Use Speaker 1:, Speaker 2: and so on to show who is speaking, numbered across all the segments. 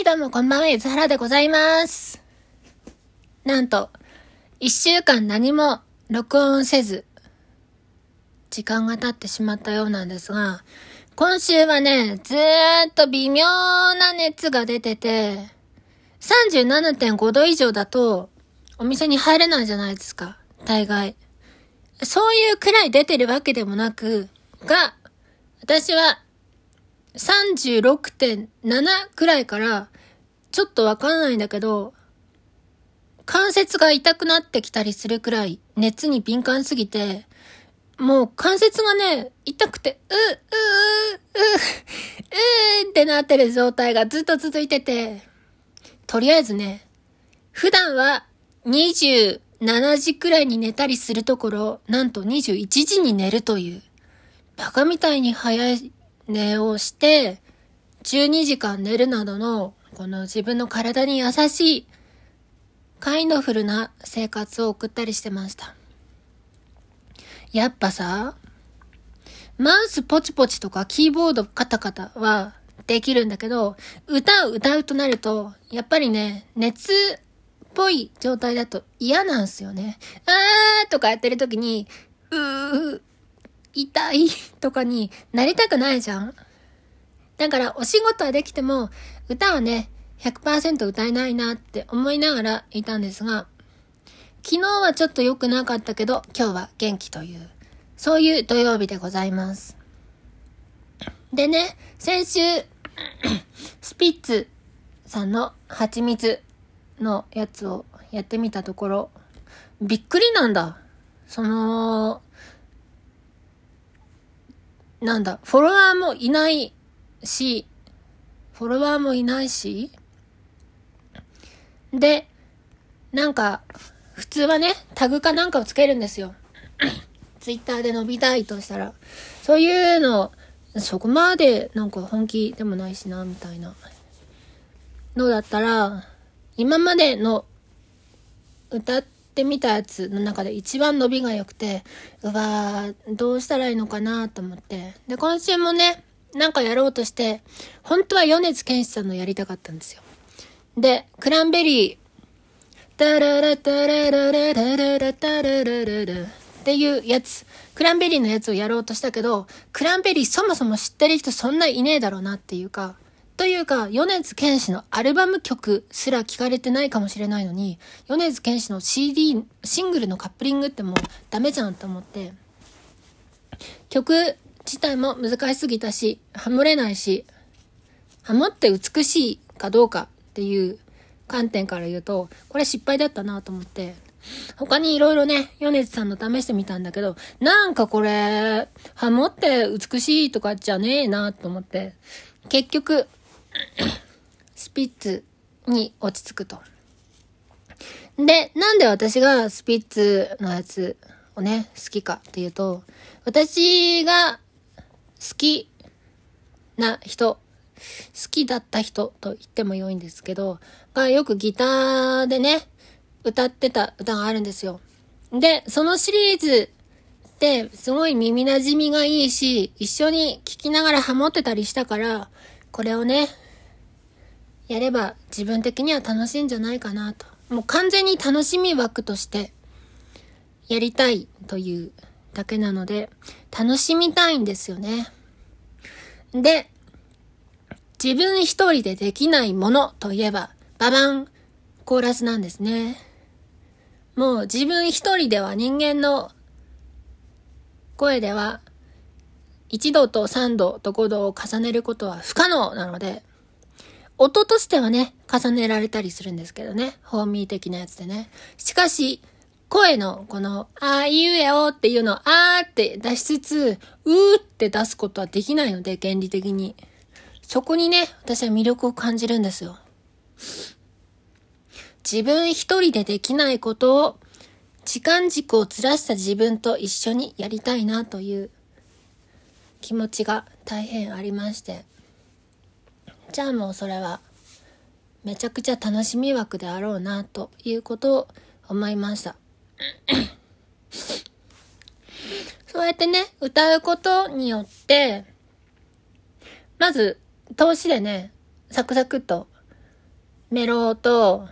Speaker 1: い、どうもこんばんは、ゆずはらでございます。なんと、一週間何も録音せず、時間が経ってしまったようなんですが、今週はね、ずーっと微妙な熱が出てて、37.5度以上だと、お店に入れないじゃないですか、大概。そういうくらい出てるわけでもなく、が、私は36.7くらいから、ちょっとわかんないんだけど、関節が痛くなってきたりするくらい熱に敏感すぎて、もう関節がね、痛くて、う、う、う、う、うってなってる状態がずっと続いてて、とりあえずね、普段は27時くらいに寝たりするところ、なんと21時に寝るという、バカみたいに早い寝をして、12時間寝るなどの、この自分の体に優しい、カインドフルな生活を送ったりしてました。やっぱさ、マウスポチポチとかキーボードカタカタはできるんだけど、歌を歌うとなると、やっぱりね、熱っぽい状態だと嫌なんすよね。あーとかやってる時に、うー、痛いとかになりたくないじゃん。だからお仕事はできても、歌はね、100%歌えないなって思いながらいたんですが、昨日はちょっと良くなかったけど、今日は元気という、そういう土曜日でございます。でね、先週、スピッツさんの蜂蜜のやつをやってみたところ、びっくりなんだ。その、なんだ、フォロワーもいないし、フォロワーもいないし、で、なんか、普通はね、タグかなんかをつけるんですよ。ツイッターで伸びたいとしたら。そういうの、そこまでなんか本気でもないしな、みたいなのだったら、今までの歌っててみたやつの中で一番伸びが良くて、うわー、どうしたらいいのかなと思って。で、今週もね、なんかやろうとして、本当は米津玄師さんのやりたかったんですよ。で、クランベリー、タララタララララララタララララっていうやつ、クランベリーのやつをやろうとしたけど、クランベリーそもそも知ってる人そんないねえだろうなっていうか、というか、米津玄師のアルバム曲すら聞かれてないかもしれないのに、米津玄師の CD、シングルのカップリングってもうダメじゃんと思って、曲自体も難しすぎたし、ハモれないし、ハモって美しいかどうかっていう観点から言うと、これ失敗だったなと思って、他にいろいろね、米津さんの試してみたんだけど、なんかこれ、ハモって美しいとかじゃねえなと思って、結局、スピッツに落ち着くと。で、なんで私がスピッツのやつをね、好きかっていうと、私が好きな人、好きだった人と言っても良いんですけど、がよくギターでね、歌ってた歌があるんですよ。で、そのシリーズってすごい耳馴染みがいいし、一緒に聴きながらハモってたりしたから、これをね、やれば自分的には楽しいんじゃないかなと。もう完全に楽しみ枠としてやりたいというだけなので、楽しみたいんですよね。で、自分一人でできないものといえば、ババン、コーラスなんですね。もう自分一人では人間の声では1度と3度と5度を重ねることは不可能なので、音としてはね、重ねられたりするんですけどね。ホーミー的なやつでね。しかし、声のこの、あーいうえおっていうのをあーって出しつつ、うーって出すことはできないので、原理的に。そこにね、私は魅力を感じるんですよ。自分一人でできないことを、時間軸をずらした自分と一緒にやりたいなという気持ちが大変ありまして。じゃあもうそれは、めちゃくちゃ楽しみ枠であろうな、ということを思いました。そうやってね、歌うことによって、まず、投資でね、サクサクっとメロと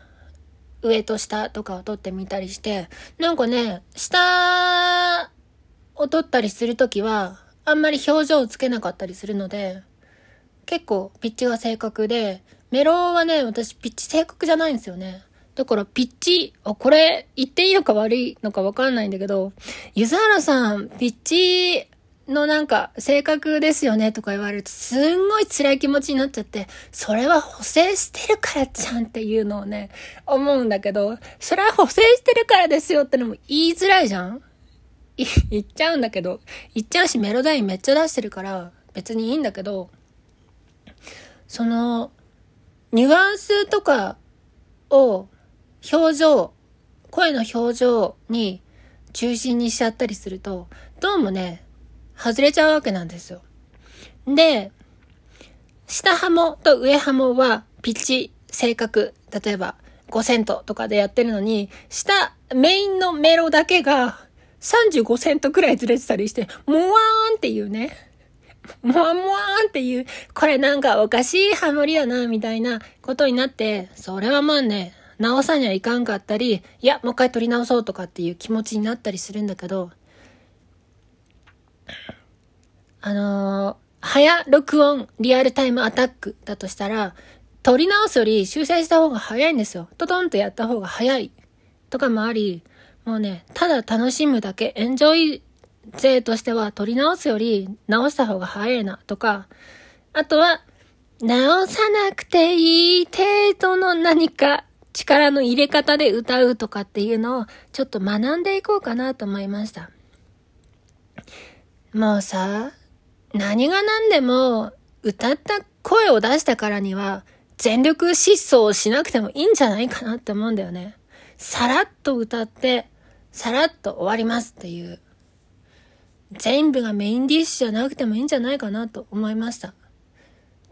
Speaker 1: 上と下とかを撮ってみたりして、なんかね、下を撮ったりするときは、あんまり表情をつけなかったりするので、結構ピッチが正確で、メロはね、私ピッチ正確じゃないんですよね。だからピッチ、あ、これ言っていいのか悪いのかわかんないんだけど、ゆずはらさん、ピッチのなんか、性格ですよねとか言われると、すんごい辛い気持ちになっちゃって、それは補正してるからじゃんっていうのをね、思うんだけど、それは補正してるからですよってのも言いづらいじゃん言っちゃうんだけど、言っちゃうしメロダインめっちゃ出してるから、別にいいんだけど、その、ニュアンスとかを、表情、声の表情に中心にしちゃったりすると、どうもね、外れちゃうわけなんですよ。で、下ハモと上ハモはピッチ、正確、例えば5セントとかでやってるのに、下、メインのメロだけが35セントくらいずれてたりして、もわーんっていうね。もわもわーんっていう、これなんかおかしいハモリだな、みたいなことになって、それはまあね、直さにはいかんかったり、いや、もう一回撮り直そうとかっていう気持ちになったりするんだけど、あのー、早録音リアルタイムアタックだとしたら、撮り直すより修正した方が早いんですよ。トトンとやった方が早い。とかもあり、もうね、ただ楽しむだけ、エンジョイ勢としては撮り直すより直した方が早いなとか、あとは、直さなくていい程度の何か力の入れ方で歌うとかっていうのをちょっと学んでいこうかなと思いました。もうさ、何が何でも歌った声を出したからには全力疾走をしなくてもいいんじゃないかなって思うんだよね。さらっと歌って、さらっと終わりますっていう。全部がメインディッシュじゃなくてもいいんじゃないかなと思いました。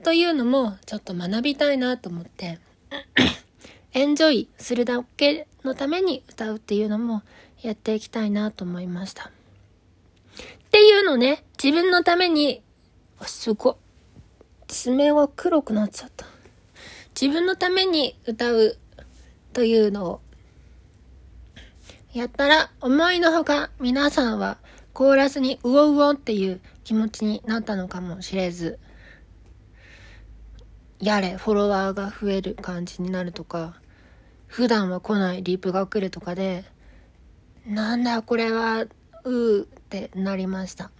Speaker 1: というのもちょっと学びたいなと思って、エンジョイするだけのために歌うっていうのもやっていきたいなと思いました。っていうのね、自分のために、すごい。爪が黒くなっちゃった。自分のために歌うというのをやったら思いのほか皆さんはコーラスにうおうおっていう気持ちになったのかもしれず、やれ、フォロワーが増える感じになるとか、普段は来ないリープが来るとかで、なんだこれは、うーってなりました。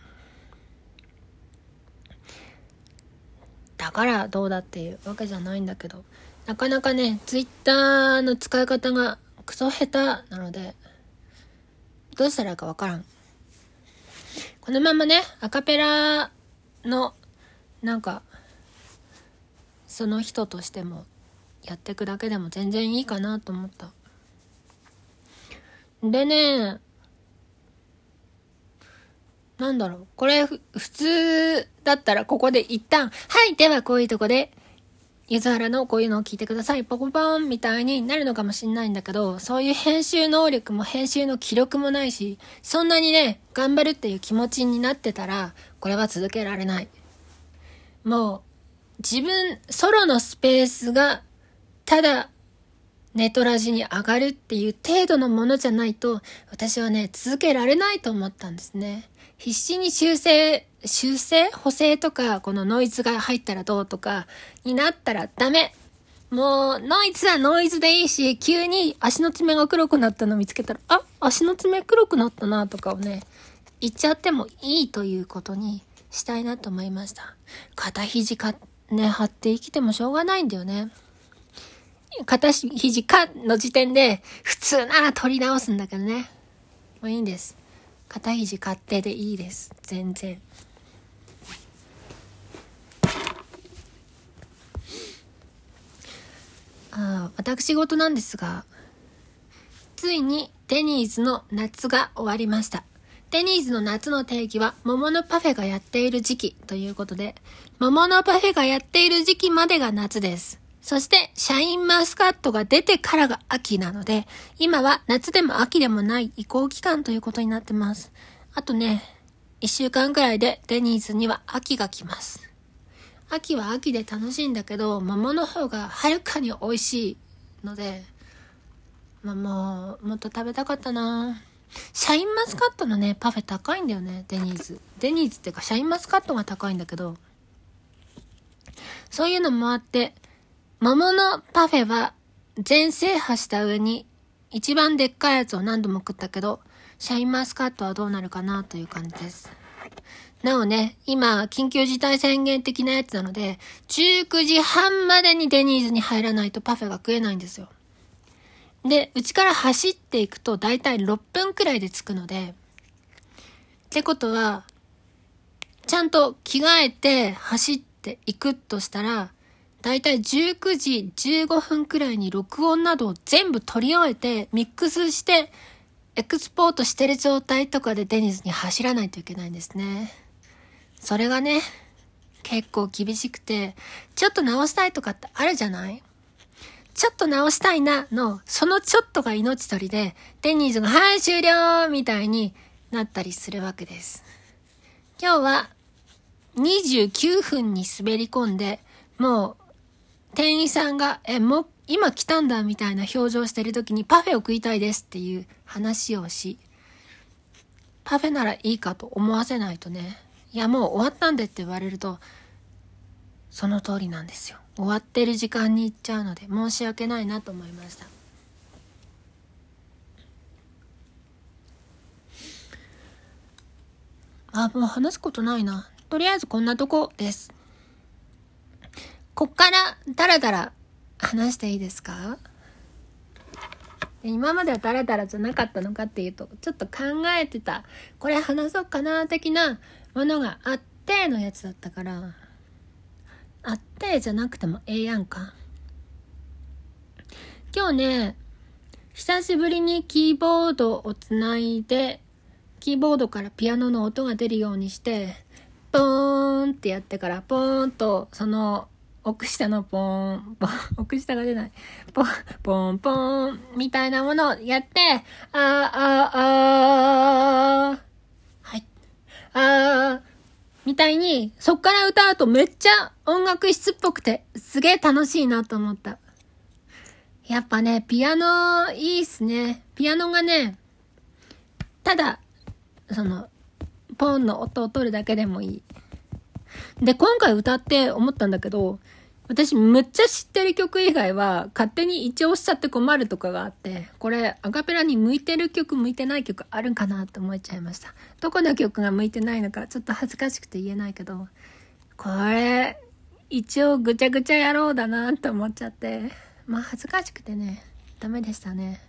Speaker 1: だからどうだっていうわけじゃないんだけど、なかなかね、ツイッターの使い方がクソ下手なので、どうしたらいいかわからん。このままね、アカペラの、なんか、その人としてもやってくだけでも全然いいかなと思った。でね、なんだろう。これ、普通だったらここで一旦、はい、ではこういうとこでゆずはらのこういうのを聞いてください、ポコポンみたいになるのかもしんないんだけど、そういう編集能力も編集の記録もないし、そんなにね、頑張るっていう気持ちになってたら、これは続けられない。もう、自分、ソロのスペースが、ただ、ネトラジに上がるっていう程度のものじゃないと、私はね、続けられないと思ったんですね。必死に修正修正？補正とか、このノイズが入ったらどうとか、になったらダメもう、ノイズはノイズでいいし、急に足の爪が黒くなったの見つけたら、あ、足の爪黒くなったなとかをね、言っちゃってもいいということにしたいなと思いました。肩肘か、ね、張って生きてもしょうがないんだよね。肩肘かの時点で、普通なら取り直すんだけどね。もういいんです。肩肘勝手でいいです。全然。あ私事なんですが、ついにデニーズの夏が終わりました。デニーズの夏の定義は、桃のパフェがやっている時期ということで、桃のパフェがやっている時期までが夏です。そして、シャインマスカットが出てからが秋なので、今は夏でも秋でもない移行期間ということになってます。あとね、一週間くらいでデニーズには秋が来ます。秋は秋で楽しいんだけど、桃の方がはるかに美味しいので、まあもう、もっと食べたかったなシャインマスカットのね、パフェ高いんだよね、デニーズ。デニーズっていうか、シャインマスカットが高いんだけど、そういうのもあって、桃のパフェは全制覇した上に、一番でっかいやつを何度も食ったけど、シャインマスカットはどうなるかなという感じです。なおね、今、緊急事態宣言的なやつなので、19時半までにデニーズに入らないとパフェが食えないんですよ。で、うちから走っていくと大体6分くらいで着くので、ってことは、ちゃんと着替えて走っていくとしたら、大体19時15分くらいに録音などを全部取り終えて、ミックスして、エクスポートしてる状態とかでデニーズに走らないといけないんですね。それがね、結構厳しくて、ちょっと直したいとかってあるじゃない？ちょっと直したいなの、そのちょっとが命取りで、デニーズが、はい、終了みたいになったりするわけです。今日は、29分に滑り込んで、もう、店員さんが、え、もう、今来たんだみたいな表情してる時にパフェを食いたいですっていう話をし、パフェならいいかと思わせないとね、いやもう終わったんでって言われると、その通りなんですよ。終わってる時間に行っちゃうので申し訳ないなと思いました。あもう話すことないな。とりあえずこんなとこです。こっからダラダラ話していいですか？今まではダラダラじゃなかったのかっていうとちょっと考えてた。これ話そうかな的なものがあってのやつだったから。あってじゃなくてもええやんか。今日ね、久しぶりにキーボードをつないで、キーボードからピアノの音が出るようにして、ポーンってやってから、ポーンと、その、奥下のポーン、ポン、奥下が出ない。ポン、ポン、ポン、みたいなものをやって、あー、あー、あー、はい。あー、みたいに、そっから歌うとめっちゃ音楽室っぽくて、すげえ楽しいなと思った。やっぱね、ピアノいいっすね。ピアノがね、ただ、その、ポンの音を取るだけでもいい。で、今回歌って思ったんだけど、私むっちゃ知ってる曲以外は勝手に一応しちゃって困るとかがあって、これアカペラに向いてる曲向いてない曲あるんかなって思っちゃいました。どこの曲が向いてないのかちょっと恥ずかしくて言えないけど、これ一応ぐちゃぐちゃやろうだなって思っちゃって、まあ恥ずかしくてね、ダメでしたね。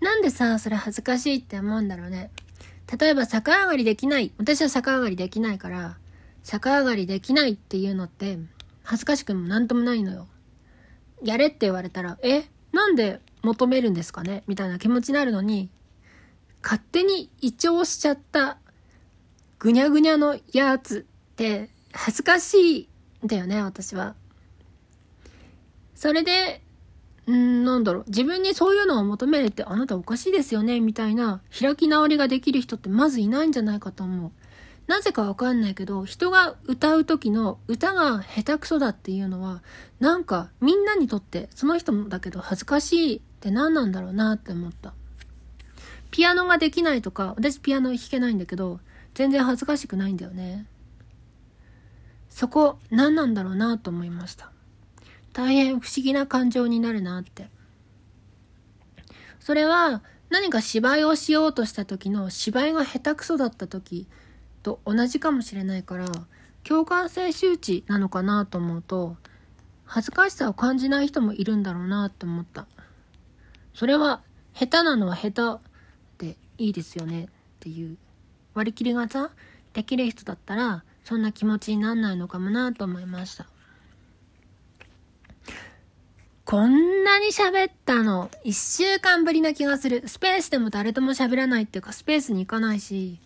Speaker 1: なんでさ、それ恥ずかしいって思うんだろうね。例えば逆上がりできない。私は逆上がりできないから、逆上がりできないっていうのって、恥ずかしくもなんともないのよ。やれって言われたら、え、なんで求めるんですかね？みたいな気持ちになるのに、勝手に胃腸しちゃったぐにゃぐにゃのやつって恥ずかしいんだよね、私は。それで、んなんだろう、自分にそういうのを求めるってあなたおかしいですよね、みたいな開き直りができる人ってまずいないんじゃないかと思う。なぜかわかんないけど、人が歌う時の歌が下手くそだっていうのは、なんかみんなにとってその人もだけど恥ずかしいって何なんだろうなって思った。ピアノができないとか、私ピアノ弾けないんだけど、全然恥ずかしくないんだよね。そこ何なんだろうなと思いました。大変不思議な感情になるなって。それは何か芝居をしようとした時の芝居が下手くそだった時と同じかもしれないから共感性周知なのかなと思うと恥ずかしさを感じない人もいるんだろうなって思った。それは下手なのは下手でいいですよねっていう割り切りがさできる人だったらそんな気持ちになんないのかもなと思いました。こんなに喋ったの一週間ぶりな気がする。スペースでも誰とも喋らないっていうかスペースに行かないし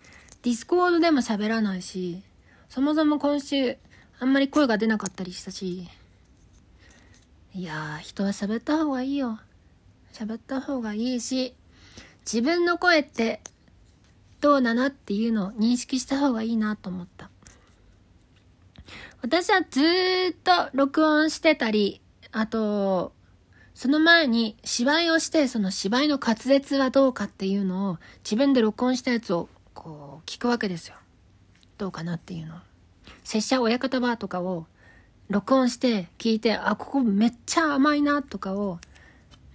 Speaker 1: ディスコードでも喋らないし、そもそも今週、あんまり声が出なかったりしたし、いやー、人は喋った方がいいよ。喋った方がいいし、自分の声ってどうなのっていうのを認識した方がいいなと思った。私はずーっと録音してたり、あと、その前に芝居をして、その芝居の滑舌はどうかっていうのを自分で録音したやつをこう聞くわけですよ。どうかなっていうの。拙者親方はとかを録音して聞いて、あ、ここめっちゃ甘いなとかを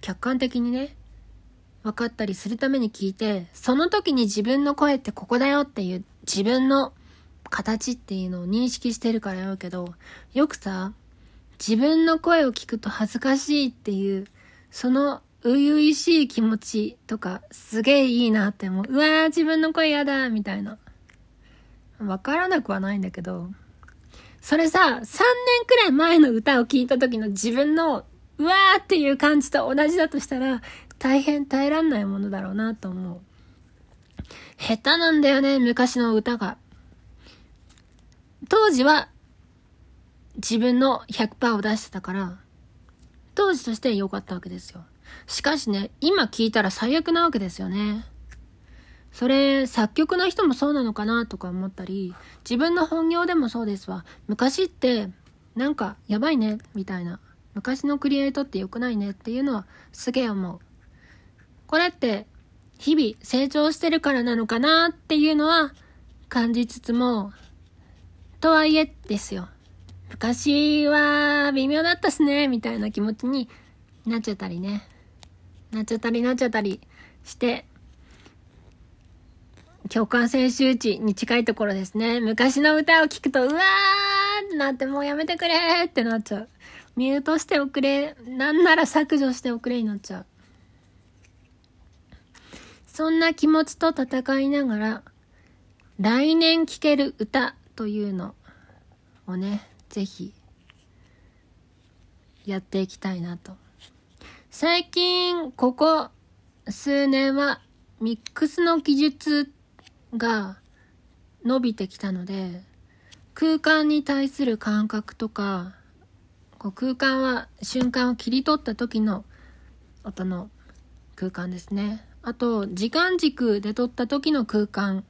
Speaker 1: 客観的にね、分かったりするために聞いて、その時に自分の声ってここだよっていう自分の形っていうのを認識してるから言うけど、よくさ、自分の声を聞くと恥ずかしいっていう、その初々しい気持ちとか、すげえいいなって思う。うわー、自分の声やだみたいな。わからなくはないんだけど、それさ、3年くらい前の歌を聴いた時の自分の、うわーっていう感じと同じだとしたら、大変耐えらんないものだろうなと思う。下手なんだよね、昔の歌が。当時は自分の100%を出してたから、当時として良かったわけですよ。しかしね、今聞いたら最悪なわけですよね。それ、作曲の人もそうなのかなとか思ったり、自分の本業でもそうですわ。昔って、なんか、やばいね、みたいな。昔のクリエイトって良くないねっていうのはすげえ思う。これって、日々成長してるからなのかなっていうのは感じつつも、とはいえですよ。昔は微妙だったっすね、みたいな気持ちになっちゃったりね。なっちゃったりなっちゃったりして、共感性周知に近いところですね。昔の歌を聴くと、うわーってなってもうやめてくれってなっちゃう。ミュートしておくれ、なんなら削除しておくれになっちゃう。そんな気持ちと戦いながら、来年聴ける歌というのをね、ぜひやっていきたいなと。最近、ここ数年はミックスの技術が伸びてきたので、空間に対する感覚とか、こう空間は瞬間を切り取った時の音の空間ですね。あと、時間軸で撮った時の空間。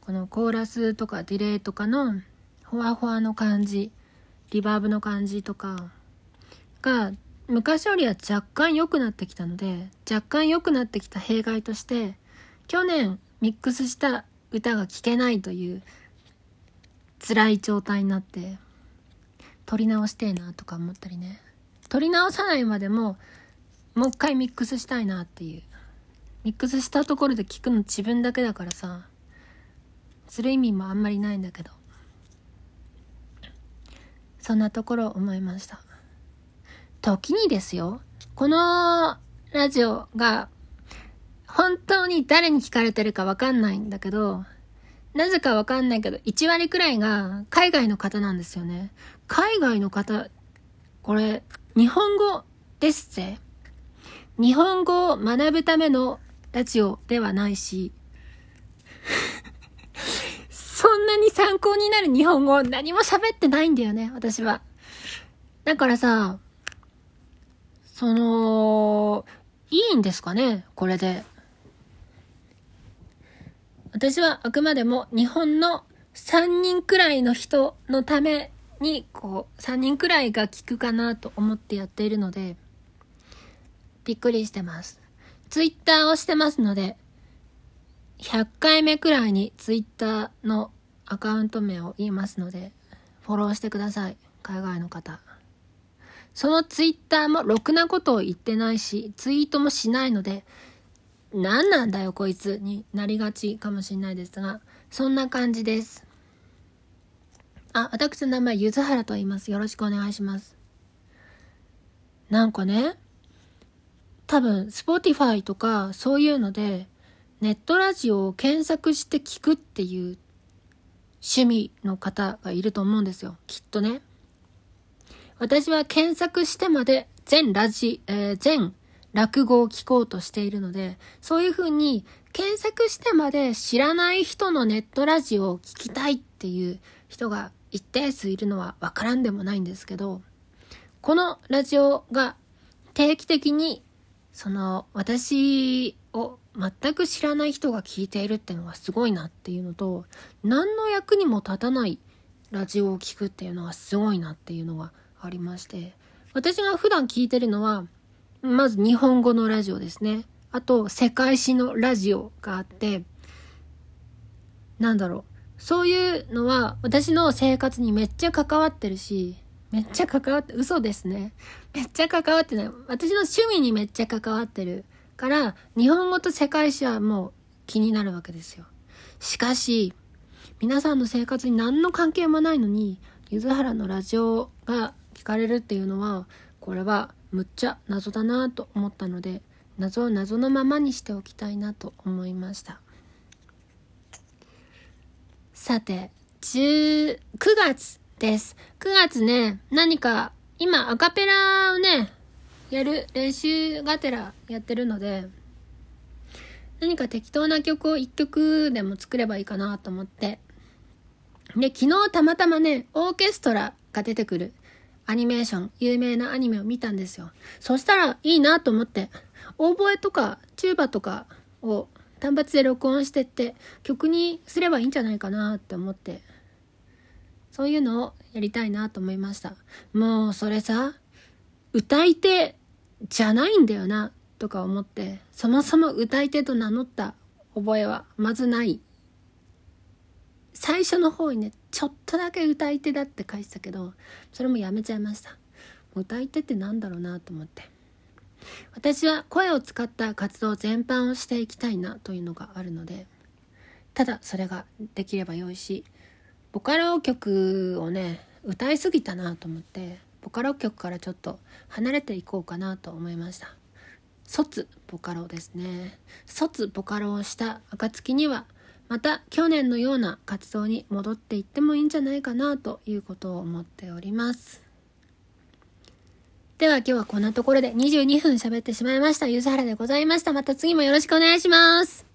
Speaker 1: このコーラスとかディレイとかのほわほわの感じ。リバーブの感じとかが昔よりは若干良くなってきたので若干良くなってきた弊害として去年ミックスした歌が聴けないという辛い状態になって撮り直してえなとか思ったりね。撮り直さないまでももう一回ミックスしたいなっていう。ミックスしたところで聞くの自分だけだからさする意味もあんまりないんだけど。そんなところ思いました。時にですよ、このラジオが本当に誰に聞かれてるかわかんないんだけど、なぜかわかんないけど、1割くらいが海外の方なんですよね。海外の方、これ、日本語ですぜ。日本語を学ぶためのラジオではないし、そんなに参考になる日本語何も喋ってないんだよね、私は。だからさ、その、いいんですかね、これで。私はあくまでも日本の3人くらいの人のために、こう、3人くらいが聞くかなと思ってやっているので、びっくりしてます。ツイッターをしてますので、100回目くらいに Twitter のアカウント名を言いますので、フォローしてください。海外の方。その Twitter もろくなことを言ってないし、ツイートもしないので、何なんだよこいつになりがちかもしれないですが、そんな感じです。あ、私の名前、ゆずはらと言います。よろしくお願いします。なんかね、多分、Spotify とかそういうので、ネットラジオを検索して聞くっていう趣味の方がいると思うんですよ。きっとね。私は検索してまで全ラジ、えー、全落語を聞こうとしているので、そういうふうに検索してまで知らない人のネットラジオを聞きたいっていう人が一定数いるのはわからんでもないんですけど、このラジオが定期的にその私を全く知らない人が聞いているってのがすごいなっていうのと、何の役にも立たないラジオを聴くっていうのがすごいなっていうのがありまして、私が普段聞いてるのは、まず日本語のラジオですね。あと、世界史のラジオがあって、なんだろう。そういうのは私の生活にめっちゃ関わってるし、めっちゃ関わって、嘘ですね。めっちゃ関わってない。私の趣味にめっちゃ関わってるから、日本語と世界史はもう気になるわけですよ。しかし、皆さんの生活に何の関係もないのに、ゆずはらのラジオが聞かれるっていうのは、これはむっちゃ謎だなと思ったので、謎を謎のままにしておきたいなと思いました。さて、9月です。9月ね、何か、今アカペラをね、やる練習がてらやってるので、何か適当な曲を1曲でも作ればいいかなと思って、で、昨日たまたまね、オーケストラが出てくるアニメーション、有名なアニメを見たんですよ。そしたらいいなと思って、オーボエとかチューバとかを単発で録音してって曲にすればいいんじゃないかなって思って、そういうのをやりたいなと思いました。もうそれさ、歌い手じゃないんだよなとか思って、そもそも歌い手と名乗った覚えはまずない最初の方にね、ちょっとだけ歌い手だって書いてたけど、それもやめちゃいました。歌い手ってなんだろうなと思って。私は声を使った活動全般をしていきたいなというのがあるので、ただそれができればよいし、ボカロ曲をね、歌いすぎたなと思って、ボカロ曲からちょっと離れていこうかなと思いました。卒ボカロですね。卒ボカロをした暁には、また去年のような活動に戻っていってもいいんじゃないかなということを思っております。では今日はこんなところで22分喋ってしまいました。ゆずはらでございました。また次もよろしくお願いします。